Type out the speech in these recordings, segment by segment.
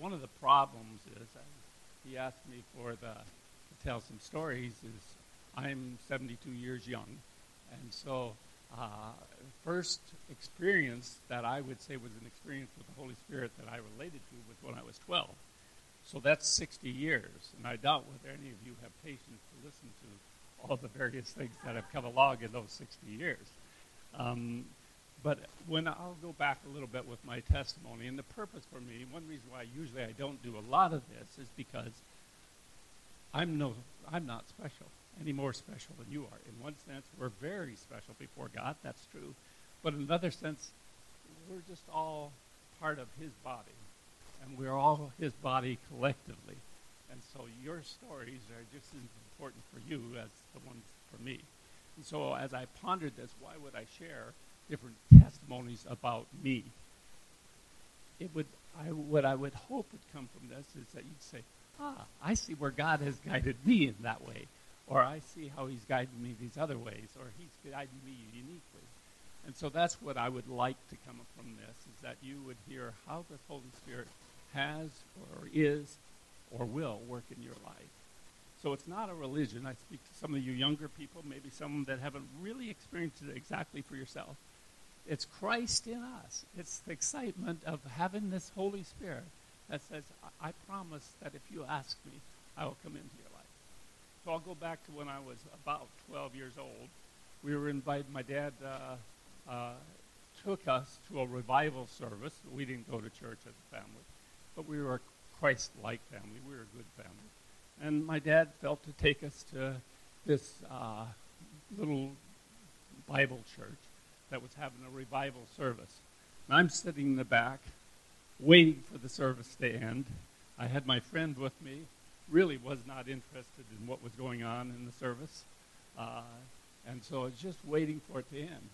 one of the problems is, uh, he asked me for the to tell some stories. Is I'm 72 years young, and so uh, first experience that I would say was an experience with the Holy Spirit that I related to was when I was 12. So that's 60 years, and I doubt whether any of you have patience to listen to all the various things that have come along in those 60 years. Um, but when I'll go back a little bit with my testimony, and the purpose for me, one reason why usually I don't do a lot of this is because I'm no, I'm not special any more special than you are. In one sense, we're very special before God. That's true, but in another sense, we're just all part of His body, and we're all His body collectively. And so your stories are just as important for you as the ones for me. And so as I pondered this, why would I share different testimonies about me? It would, I, what I would hope would come from this is that you'd say, ah, I see where God has guided me in that way. Or I see how he's guiding me these other ways. Or he's guiding me uniquely. And so that's what I would like to come from this, is that you would hear how the Holy Spirit has or is or will work in your life. So it's not a religion. I speak to some of you younger people, maybe some that haven't really experienced it exactly for yourself. It's Christ in us. It's the excitement of having this Holy Spirit that says, I promise that if you ask me, I will come into your life. So I'll go back to when I was about 12 years old. We were invited, my dad uh, uh, took us to a revival service. We didn't go to church as a family, but we were a Christ like family. We were a good family. And my dad felt to take us to this uh, little Bible church that was having a revival service. And I'm sitting in the back, waiting for the service to end. I had my friend with me, really was not interested in what was going on in the service. Uh, and so I was just waiting for it to end.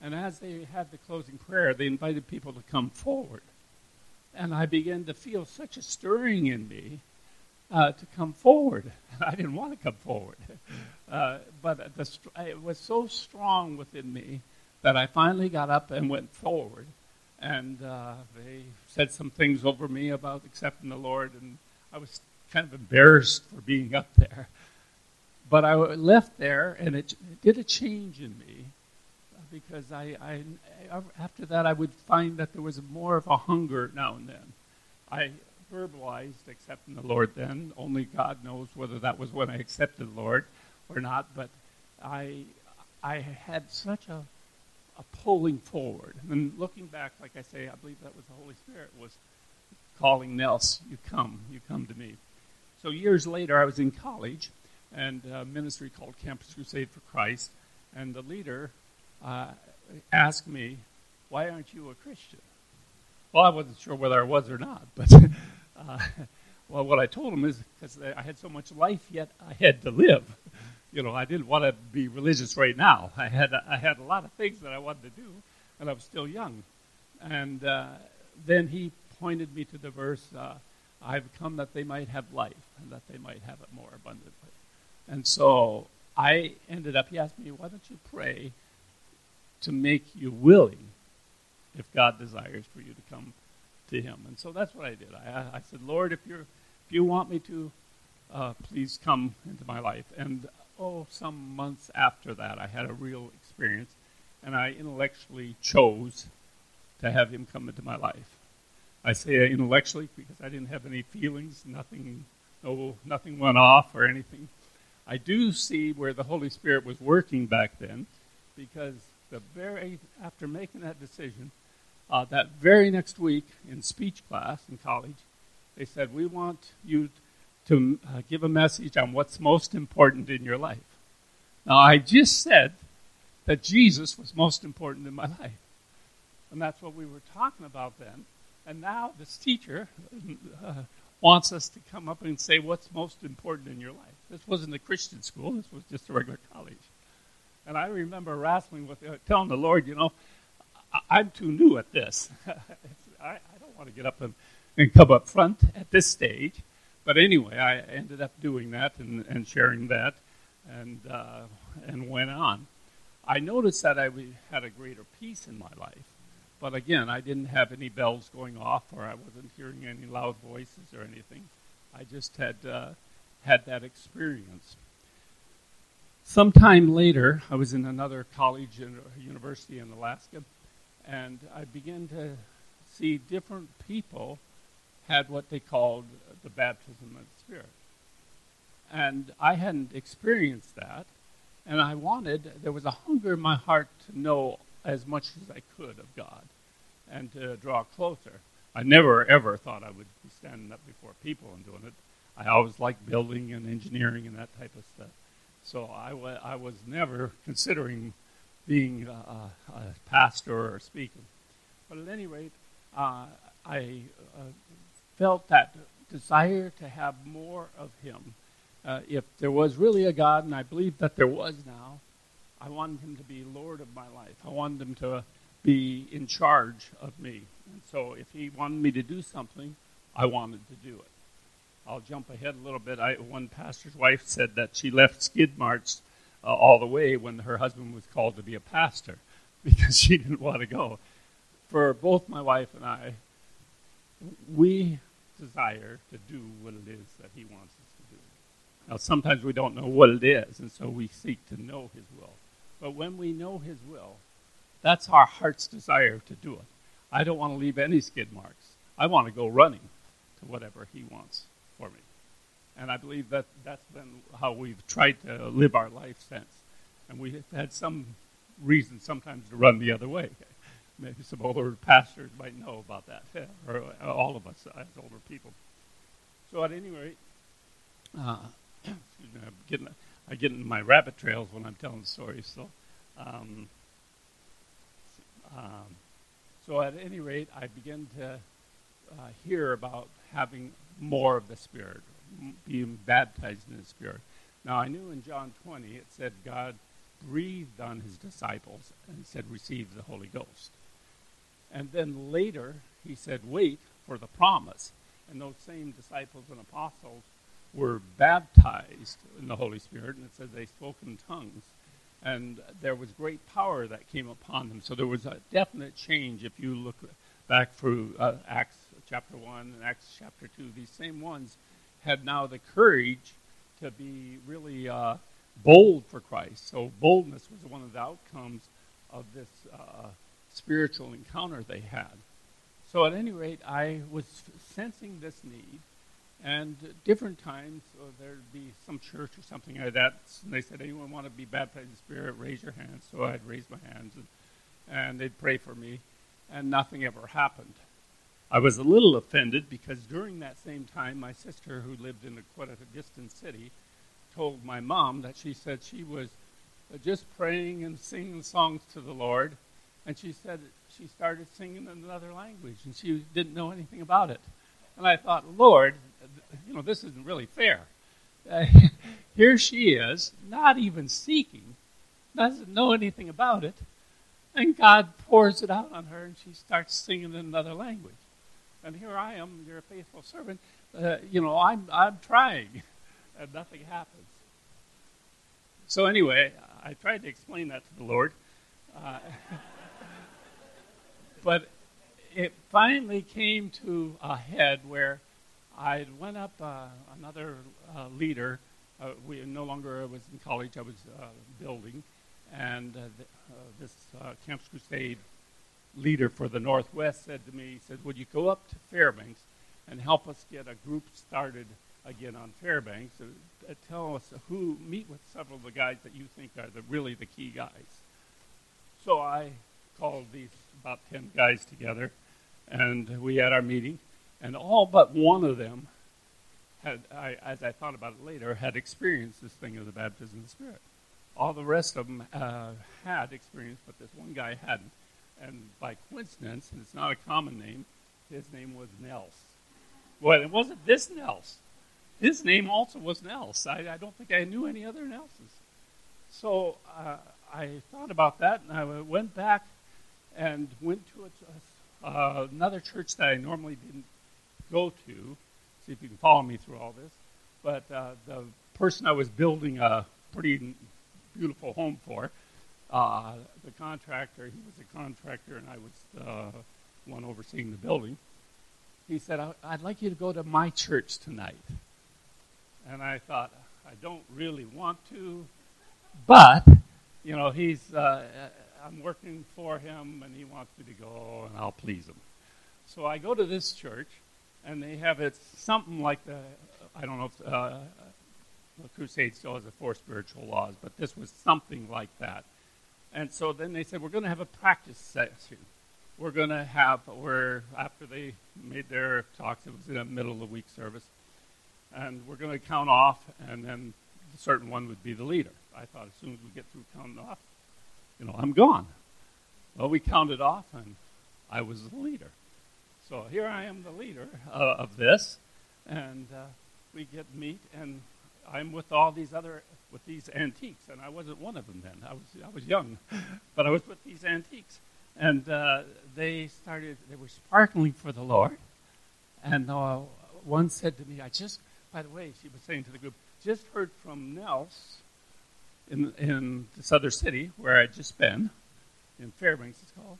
And as they had the closing prayer, they invited people to come forward. And I began to feel such a stirring in me uh, to come forward. I didn't want to come forward. Uh, but the, it was so strong within me that I finally got up and went forward. And uh, they said some things over me about accepting the Lord, and I was kind of embarrassed for being up there. But I left there, and it, it did a change in me because I, I, after that, I would find that there was more of a hunger now and then. I verbalized accepting the Lord then. Only God knows whether that was when I accepted the Lord or not, but I, I had such a a pulling forward. And looking back, like I say, I believe that was the Holy Spirit was calling Nels, you come, you come to me. So years later, I was in college, and a ministry called Campus Crusade for Christ, and the leader uh, asked me, why aren't you a Christian? Well, I wasn't sure whether I was or not, but uh, well, what I told him is because I had so much life yet I had to live you know, I didn't want to be religious right now. I had I had a lot of things that I wanted to do, and I was still young. And uh, then he pointed me to the verse, uh, "I've come that they might have life, and that they might have it more abundantly." And so I ended up. He asked me, "Why don't you pray to make you willing, if God desires for you to come to Him?" And so that's what I did. I, I said, "Lord, if you're if you want me to, uh, please come into my life." And oh, some months after that, I had a real experience, and I intellectually chose to have him come into my life. I say intellectually because I didn't have any feelings, nothing, no, nothing went off or anything. I do see where the Holy Spirit was working back then, because the very after making that decision, uh, that very next week in speech class in college, they said, "We want you to uh, give a message on what's most important in your life. Now, I just said that Jesus was most important in my life. And that's what we were talking about then. And now this teacher uh, wants us to come up and say what's most important in your life. This wasn't a Christian school, this was just a regular college. And I remember wrestling with uh, telling the Lord, you know, I, am too new at this. I, I, don't want to get up and, and come up front at this stage. But anyway, I ended up doing that and, and sharing that and, uh, and went on. I noticed that I had a greater peace in my life But again, I didn't have any bells going off, or I wasn't hearing any loud voices or anything. I just had uh, had that experience. Sometime later, I was in another college and university in Alaska, and I began to see different people had what they called the baptism of the Spirit. And I hadn't experienced that, and I wanted, there was a hunger in my heart to know as much as I could of God and to draw closer. I never ever thought I would be standing up before people and doing it. I always liked building and engineering and that type of stuff. So I, was never considering being a, a pastor or a speaker. But at any rate, uh, I uh, felt that desire to have more of Him. Uh, if there was really a God, and I believe that there was now, I wanted Him to be Lord of my life. I wanted Him to be in charge of me. And so if He wanted me to do something, I wanted to do it. I'll jump ahead a little bit. I, one pastor's wife said that she left skid marks uh, all the way when her husband was called to be a pastor because she didn't want to go. For both my wife and I, we desire to do what it is that He wants us to do. Now, sometimes we don't know what it is, and so we seek to know His will. But when we know His will, that's our heart's desire to do it. I don't want to leave any skid marks. I want to go running to whatever He wants for me. And I believe that that's been how we've tried to live our life since. And we've had some reason sometimes to run the other way. Maybe some older pastors might know about that, or all of us as older people. So at any rate, uh, I'm getting, I get in my rabbit trails when I'm telling stories. So, um, um, so at any rate, I begin to uh, hear about having more of the Spirit, being baptized in the Spirit. Now, I knew in John 20 it said God breathed on his disciples and said, Receive the Holy Ghost. And then later, he said, Wait for the promise. And those same disciples and apostles were baptized in the Holy Spirit, and it says they spoke in tongues. And there was great power that came upon them. So there was a definite change if you look back through uh, Acts chapter 1 and Acts chapter 2, these same ones had now the courage to be really uh, bold for Christ. So boldness was one of the outcomes of this uh, spiritual encounter they had. So at any rate, I was sensing this need, and different times so there'd be some church or something like that, and they said, "Anyone want to be baptized in the Spirit? Raise your hand." So I'd raise my hands, and, and they'd pray for me, and nothing ever happened. I was a little offended because during that same time, my sister, who lived in a, quite a distant city, told my mom that she said she was uh, just praying and singing songs to the Lord, and she said she started singing in another language, and she didn't know anything about it. And I thought, Lord, you know, this isn't really fair. Uh, here she is, not even seeking, doesn't know anything about it, and God pours it out on her, and she starts singing in another language and here I am, you're faithful servant. Uh, you know, I'm I'm trying, and nothing happens. So anyway, I tried to explain that to the Lord, uh, but it finally came to a head where I went up uh, another uh, leader. Uh, we no longer was in college; I was uh, building, and th- this Campus Crusade leader for the Northwest said to me, he said, Would you go up to Fairbanks and help us get a group started again on Fairbanks? Uh, tell us who, meet with several of the guys that you think are the, really the key guys. So I called these about 10 guys together, and we had our meeting, and all but one of them had, I, as I thought about it later, had experienced this thing of the baptism of the Spirit. All the rest of them uh, had experience, but this one guy hadn't and by coincidence, and it's not a common name, his name was Nels. Well, it wasn't this Nels. His name also was Nels. I, I don't think I knew any other Nelses. So uh, I thought about that, and I went back and went to a, uh, another church that I normally didn't go to. See if you can follow me through all this. But uh, the person I was building a pretty beautiful home for uh, the contractor, he was a contractor, and I was the one overseeing the building. He said, I'd like you to go to my church tonight. And I thought, I don't really want to, but, you know, he's, uh, I'm working for him, and he wants me to go, and I'll please him. So I go to this church, and they have it something like the, I don't know if uh, the Crusade still has the four spiritual laws, but this was something like that. And so then they said, we're going to have a practice session. We're going to have, where after they made their talks, it was in the middle of the week service, and we're going to count off, and then a certain one would be the leader. I thought as soon as we get through counting off, you know, I'm gone. Well, we counted off, and I was the leader. So here I am, the leader uh, of this, and uh, we get meet, and I'm with all these other with these antiques, and I wasn't one of them then. I was I was young, but I was with these antiques, and uh, they started. They were sparkling for the Lord, and uh, one said to me, "I just." By the way, she was saying to the group, "Just heard from Nels in in this other city where I'd just been, in Fairbanks, it's called,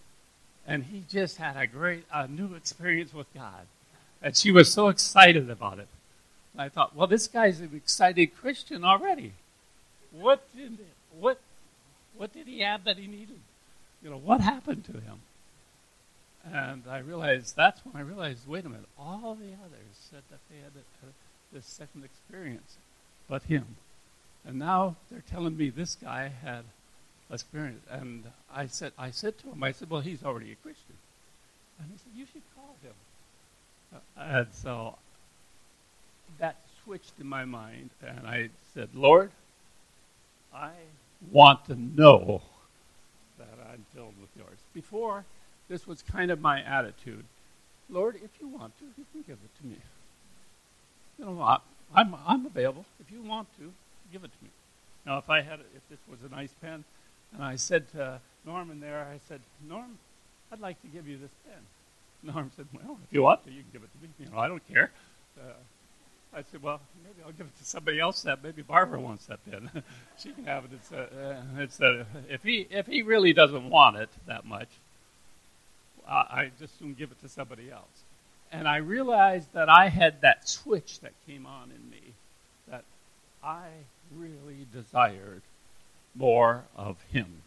and he just had a great a new experience with God, and she was so excited about it." And I thought, well, this guy's an excited Christian already. What did what what did he have that he needed? You know, what happened to him? And I realized that's when I realized, wait a minute, all the others said that they had a, a, this second experience, but him. And now they're telling me this guy had experience. And I said, I said to him, I said, well, he's already a Christian. And he said, you should call him. Uh, and so that switched in my mind, and I said, Lord, I want to know that I'm filled with yours. Before, this was kind of my attitude. Lord, if you want to, you can give it to me. You know, I, I'm, I'm available. If you want to, give it to me. Now, if I had, if this was a nice pen, and I said to Norman there, I said, Norm, I'd like to give you this pen. Norm said, well, if you want to, you can give it to me. You know, I don't care. Uh, I said, well, maybe I'll give it to somebody else. That maybe Barbara wants that pen. she can have it. It's a, uh, it's a, if he if he really doesn't want it that much, I, I just soon give it to somebody else. And I realized that I had that switch that came on in me, that I really desired more of him.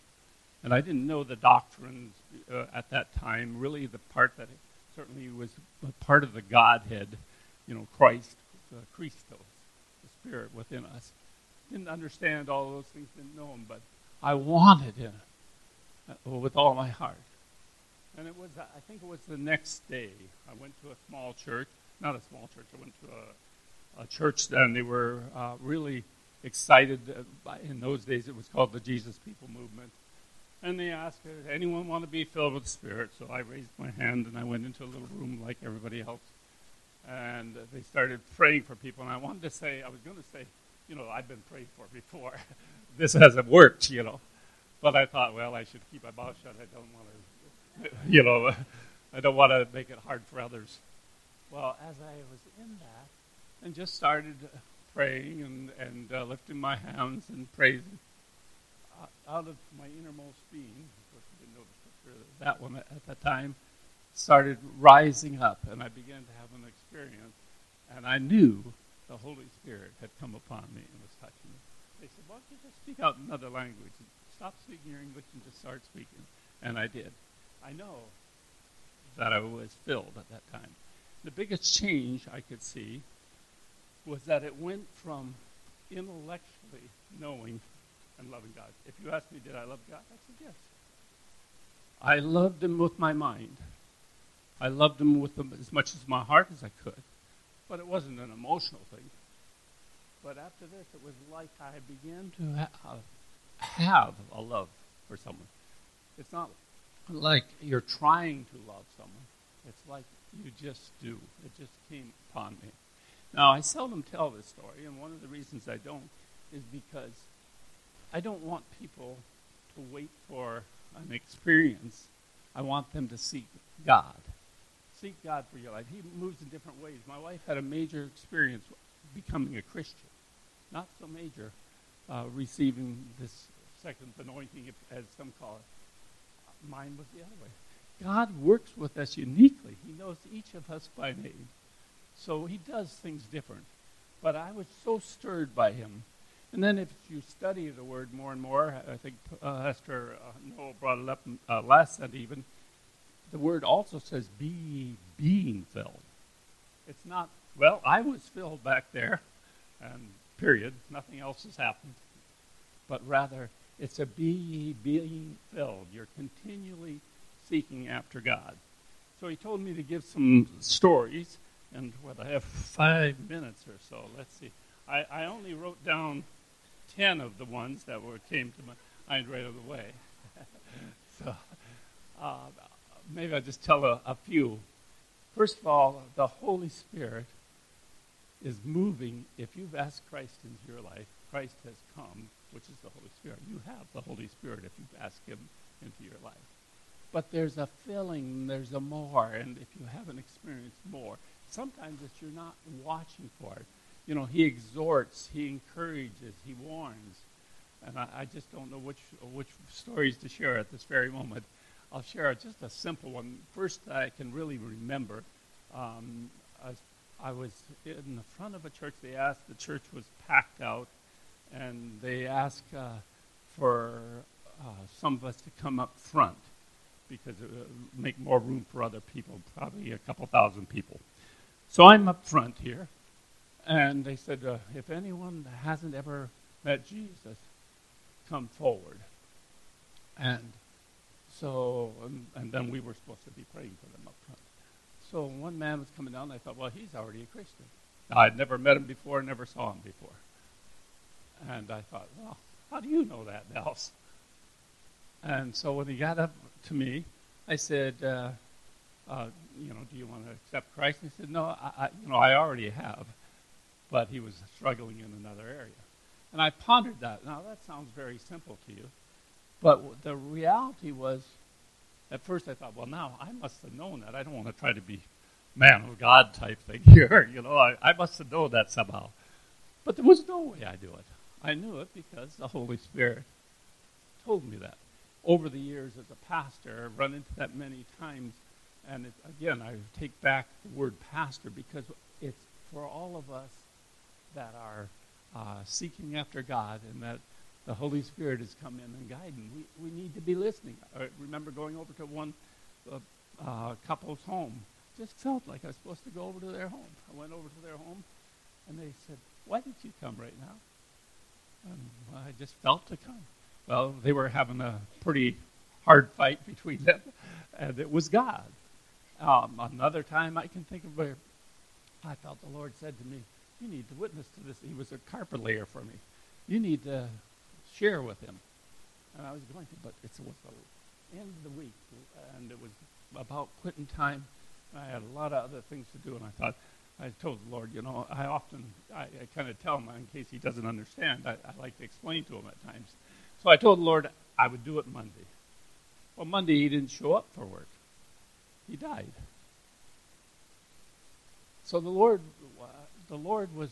And I didn't know the doctrines uh, at that time. Really, the part that certainly was part of the Godhead, you know, Christ uh, Christos, the Spirit within us. Didn't understand all those things, didn't know Him, but I wanted Him uh, with all my heart. And it was, I think it was the next day. I went to a small church, not a small church. I went to a, a church, and they were uh, really excited. In those days, it was called the Jesus People Movement. And they asked, "Does anyone want to be filled with the Spirit?" So I raised my hand, and I went into a little room like everybody else and they started praying for people. And I wanted to say, I was going to say, you know, I've been prayed for before. this hasn't worked, you know. But I thought, well, I should keep my mouth shut. I don't want to, you know, I don't want to make it hard for others. Well, as I was in that, and just started praying and, and uh, lifting my hands and praising, uh, out of my innermost being, of course, I didn't know the scripture, that one at that time, started rising up, and I began to have an experience, and I knew the Holy Spirit had come upon me and was touching me. They said, Why don't you just speak out another language? Stop speaking your English and just start speaking. And I did. I know that I was filled at that time. The biggest change I could see was that it went from intellectually knowing and loving God. If you ask me, did I love God? I said yes. I loved Him with my mind. I loved him with as much as my heart as I could, but it wasn't an emotional thing. But after this, it was like I began to ha- have a love for someone. It's not like you're trying to love someone. It's like you just do. It just came upon me. Now, I seldom tell this story, and one of the reasons I don't is because I don't want people to wait for an experience. I want them to seek God seek God for your life. He moves in different ways. My wife had a major experience becoming a Christian, not so major, uh, receiving this second anointing, as some call it. Mine was the other way. God works with us uniquely. He knows each of us by name. So he does things different. But I was so stirred by him. And then if you study the word more and more, I think uh, Esther uh, Noel brought it up uh, last Sunday even, the word also says be being filled. It's not, well, I was filled back there, and period. Nothing else has happened. But rather, it's a be being filled. You're continually seeking after God. So he told me to give some stories, and what I have five minutes or so. Let's see. I, I only wrote down ten of the ones that were came to my mind right away. so uh, maybe I'll just tell a, a few. First of all, the Holy Spirit is moving. If you've asked Christ into your life, Christ has come, which is the Holy Spirit. You have the Holy Spirit if you've asked Him into your life. But there's a filling, there's a more, and if you haven't experienced more, sometimes it's you're not watching for it. You know, He exhorts, He encourages, He warns. And I, I just don't know which, which stories to share at this very moment. I'll share just a simple one. First, I can really remember. Um, I, I was in the front of a church. They asked, the church was packed out, and they asked uh, for uh, some of us to come up front because it would make more room for other people, probably a couple thousand people. So I'm up front here, and they said, uh, if anyone hasn't ever met Jesus, come forward. And so, and, and, then we were supposed to be praying for them up front. So one man was coming down, and I thought, well, he's already a Christian. I'd never met him before, never saw him before. And I thought, well, how do you know that, Nels? And so when he got up to me, I said, uh, uh, you know, do you want to accept Christ? And he said, no, I, I, you know, I already have. But he was struggling in another area. And I pondered that. Now, that sounds very simple to you. But the reality was, at first I thought, well, now I must have known that. I don't want to try to be man of God type thing here. You know, I, I must have known that somehow. But there was no way I do it. I knew it because the Holy Spirit told me that. Over the years as a pastor, I've run into that many times. And it, again, I take back the word pastor because it's for all of us that are uh, seeking after God and that the Holy Spirit has come in and guiding. We, we need to be listening. I remember going over to one uh, uh, couple's home. Just felt like I was supposed to go over to their home. I went over to their home, and they said, "Why did you come right now?" And I just felt to come. Well, they were having a pretty hard fight between them, and it was God. Um, another time I can think of where I felt the Lord said to me, "You need to witness to this." He was a carpet layer for me. You need to share with him. And I was going to, but it was the end of the week, and it was about quitting time. I had a lot of other things to do, and I thought, I told the Lord, you know, I often, I, I kind of tell him in case he doesn't understand. I, I like to explain to him at times. So I told the Lord I would do it Monday. Well, Monday he didn't show up for work. He died. So the Lord, the Lord was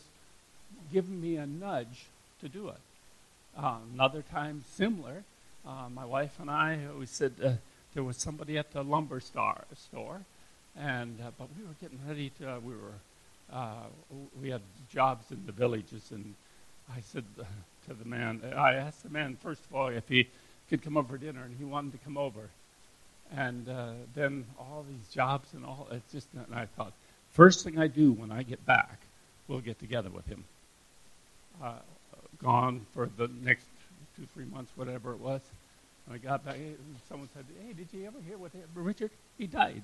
giving me a nudge to do it. Uh, another time, similar, uh, my wife and I, we said uh, there was somebody at the lumber star, store, and uh, but we were getting ready to. Uh, we were uh, we had jobs in the villages, and I said to the man, I asked the man first of all if he could come over for dinner, and he wanted to come over. And then all these jobs and all, it's just, and I thought, first thing I do when I get back, we'll get together with him. Uh, gone for the next two, three months, whatever it was. When I got back, someone said, "Hey, did you ever hear what Richard? He died."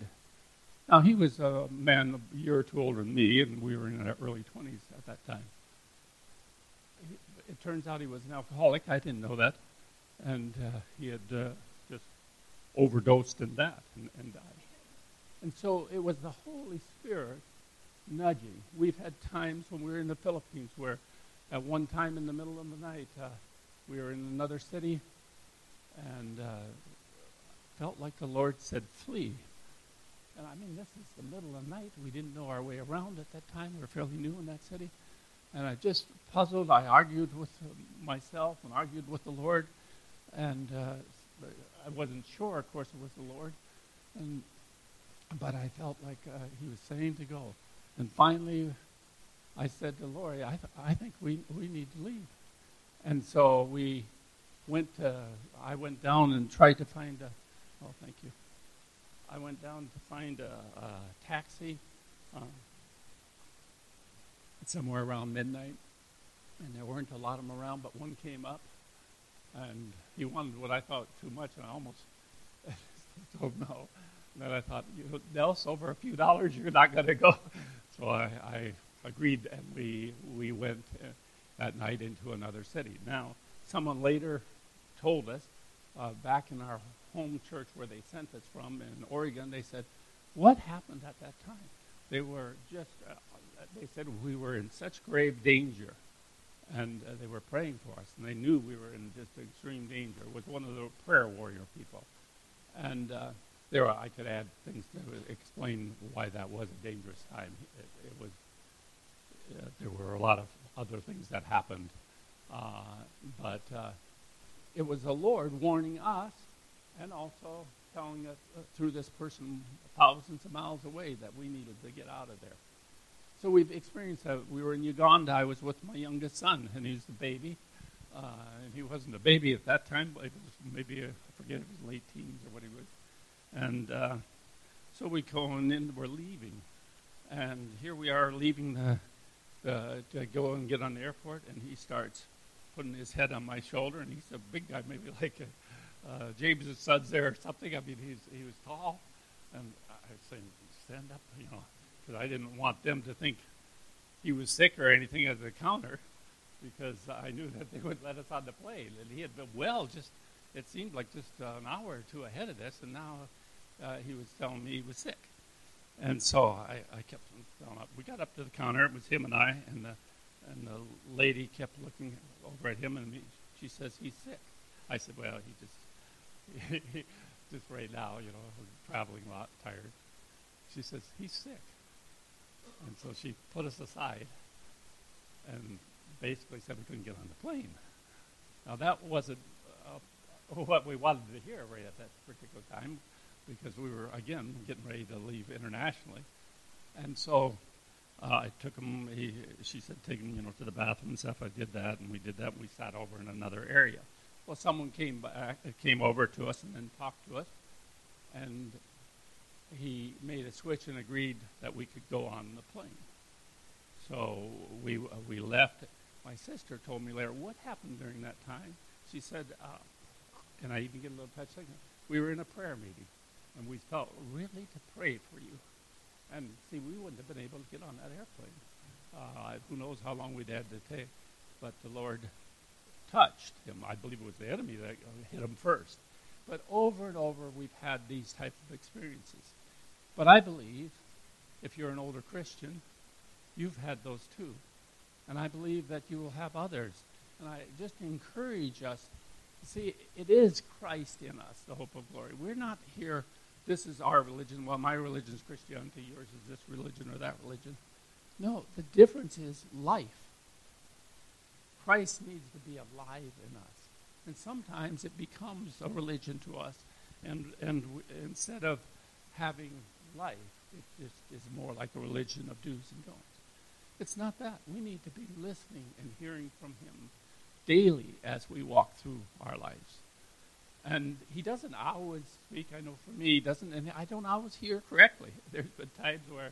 Now he was a man a year or two older than me, and we were in our early twenties at that time. It turns out he was an alcoholic. I didn't know that, and uh, he had uh, overdosed in that and, and died. And so it was the Holy Spirit nudging. We've had times when we were in the Philippines where at one time in the middle of the night, uh, we were in another city and uh, felt like the Lord said, Flee. And I mean, this is the middle of the night. We didn't know our way around at that time. We were fairly new in that city. And I just puzzled. I argued with myself and argued with the Lord. and uh, I wasn't sure. Of course, it was the Lord, and but I felt like uh, He was saying to go. And finally, I said to Lori, I, th- I think we, we need to leave. And so we went to, I went down and tried to find a, oh, thank you. I went down to find a, a taxi uh, somewhere around midnight. And there weren't a lot of them around, but one came up. And he wanted what I thought too much, and I almost him no. And then I thought, you know, over a few dollars, you're not going to go. So I, I agreed, and we we went uh, that night into another city. Now, someone later told us uh, back in our home church where they sent us from in Oregon, they said, "What happened at that time?" They were just. Uh, they said we were in such grave danger, and uh, they were praying for us, and they knew we were in just extreme danger. It was one of the prayer warrior people, and uh, there, are, I could add things to explain why that was a dangerous time. It, it was uh, there were a lot of other things that happened, uh, but uh, it was the Lord warning us, and also telling us uh, through this person thousands of miles away that we needed to get out of there. So we've experienced that. We were in Uganda. I was with my youngest son, and he's the baby. Uh, and he wasn't a baby at that time, but it was maybe, a, I forget if it was late teens or what he was and uh, so we go in, we're leaving. And here we are leaving the, the, to go and get on the airport, and he starts putting his head on my shoulder, and he's a big guy, maybe like a, uh, James' son's there or something. I mean, he's, he was tall. And I was saying, stand up, you know, because I didn't want them to think he was sick or anything at the counter because I knew that they would let us on the plane. And he had been well just, it seemed like just an hour or two ahead of this, and now uh, he was telling me he was sick. And so I, I kept going up. We got up to the counter. It was him and I, and the, and the lady kept looking over at him, and me, she says, he's sick. I said, well, he just, just right now, you know, traveling a lot, tired. She says, he's sick. And so she put us aside and basically said we couldn't get on the plane. Now, that wasn't uh, what we wanted to hear right at that particular time because we were again getting ready to leave internationally, and so uh, I took him. He, she said, take him, you know, to the bathroom and stuff. I did that, and we did that. And we sat over in another area. Well, someone came back, came over to us, and then talked to us, and he made a switch and agreed that we could go on the plane. So we uh, we left. My sister told me later what happened during that time. She said, uh, and I even get a little touch like We were in a prayer meeting, and we felt really to pray for you. And see, we wouldn't have been able to get on that airplane. Uh, who knows how long we'd had to take, but the Lord touched him. I believe it was the enemy that hit him first. But over and over, we've had these type of experiences. But I believe, if you're an older Christian, you've had those too. And I believe that you will have others. And I just encourage us. See, it is Christ in us, the hope of glory. We're not here this is our religion. Well, my religion is Christianity. Yours is this religion or that religion. No, the difference is life. Christ needs to be alive in us. And sometimes it becomes a religion to us. And, and w- instead of having life, it just is more like a religion of do's and don'ts. It's not that. We need to be listening and hearing from Him daily as we walk through our lives. And he doesn't always speak. I know for me, he doesn't, and I don't always hear correctly. There's been times where,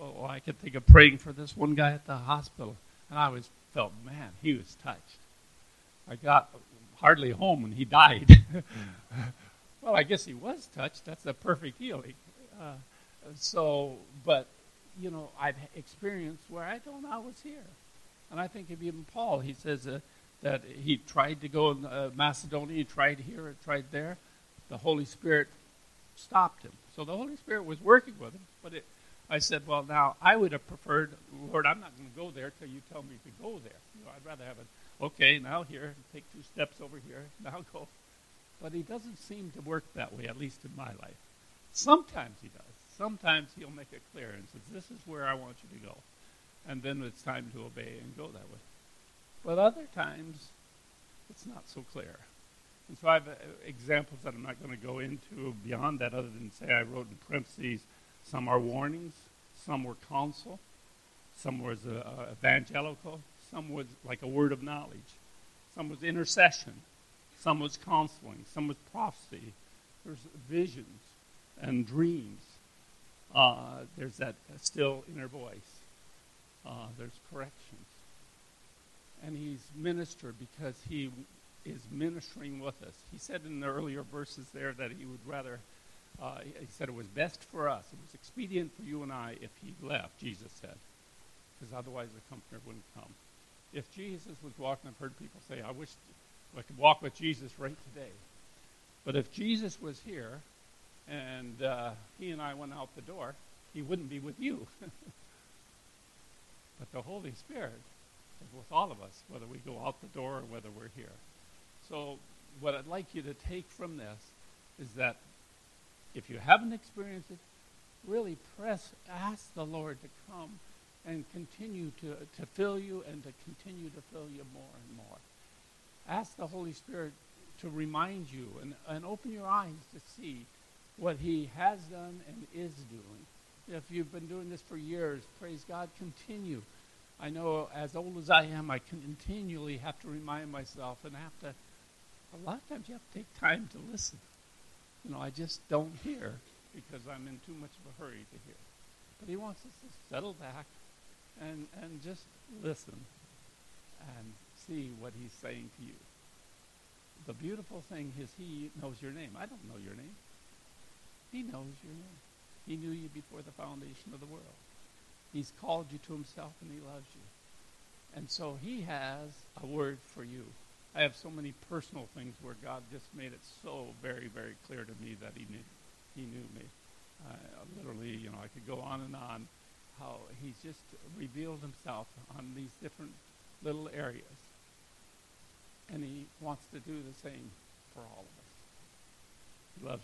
oh, I can think of praying for this one guy at the hospital, and I always felt, man, he was touched. I got hardly home when he died. well, I guess he was touched. That's a perfect healing. Uh, so, but you know, I've experienced where I don't always hear, and I think of even Paul. He says. Uh, that he tried to go in uh, Macedonia, he tried here, tried there. The Holy Spirit stopped him. So the Holy Spirit was working with him, but it, I said, well, now I would have preferred, Lord, I'm not going to go there till you tell me to go there. You know, I'd rather have it. Okay, now here, take two steps over here, now go. But he doesn't seem to work that way, at least in my life. Sometimes he does. Sometimes he'll make it clear and says, this is where I want you to go. And then it's time to obey and go that way. But other times, it's not so clear. And so I have uh, examples that I'm not going to go into beyond that, other than say I wrote in parentheses some are warnings, some were counsel, some was uh, uh, evangelical, some was like a word of knowledge, some was intercession, some was counseling, some was prophecy. There's visions and dreams. Uh, there's that still inner voice. Uh, there's corrections. And he's ministered because he is ministering with us. He said in the earlier verses there that he would rather, uh, he said it was best for us, it was expedient for you and I if he left, Jesus said, because otherwise the Comforter wouldn't come. If Jesus was walking, I've heard people say, I wish I could walk with Jesus right today. But if Jesus was here and uh, he and I went out the door, he wouldn't be with you. but the Holy Spirit is with all of us, whether we go out the door or whether we're here. So, what I'd like you to take from this is that if you haven't experienced it, really press, ask the Lord to come and continue to, to fill you and to continue to fill you more and more. Ask the Holy Spirit to remind you and, and open your eyes to see what He has done and is doing. If you've been doing this for years, praise God, continue. I know as old as I am, I continually have to remind myself and have to a lot of times you have to take time to listen. You know, I just don't hear because I'm in too much of a hurry to hear. But he wants us to settle back and, and just listen and see what he's saying to you. The beautiful thing is he knows your name. I don't know your name. He knows your name. He knew you before the foundation of the world. He's called you to himself and he loves you. And so he has a word for you. I have so many personal things where God just made it so very, very clear to me that He knew, He knew me. Uh, literally, you know, I could go on and on how He's just revealed Himself on these different little areas, and He wants to do the same for all of us. He loves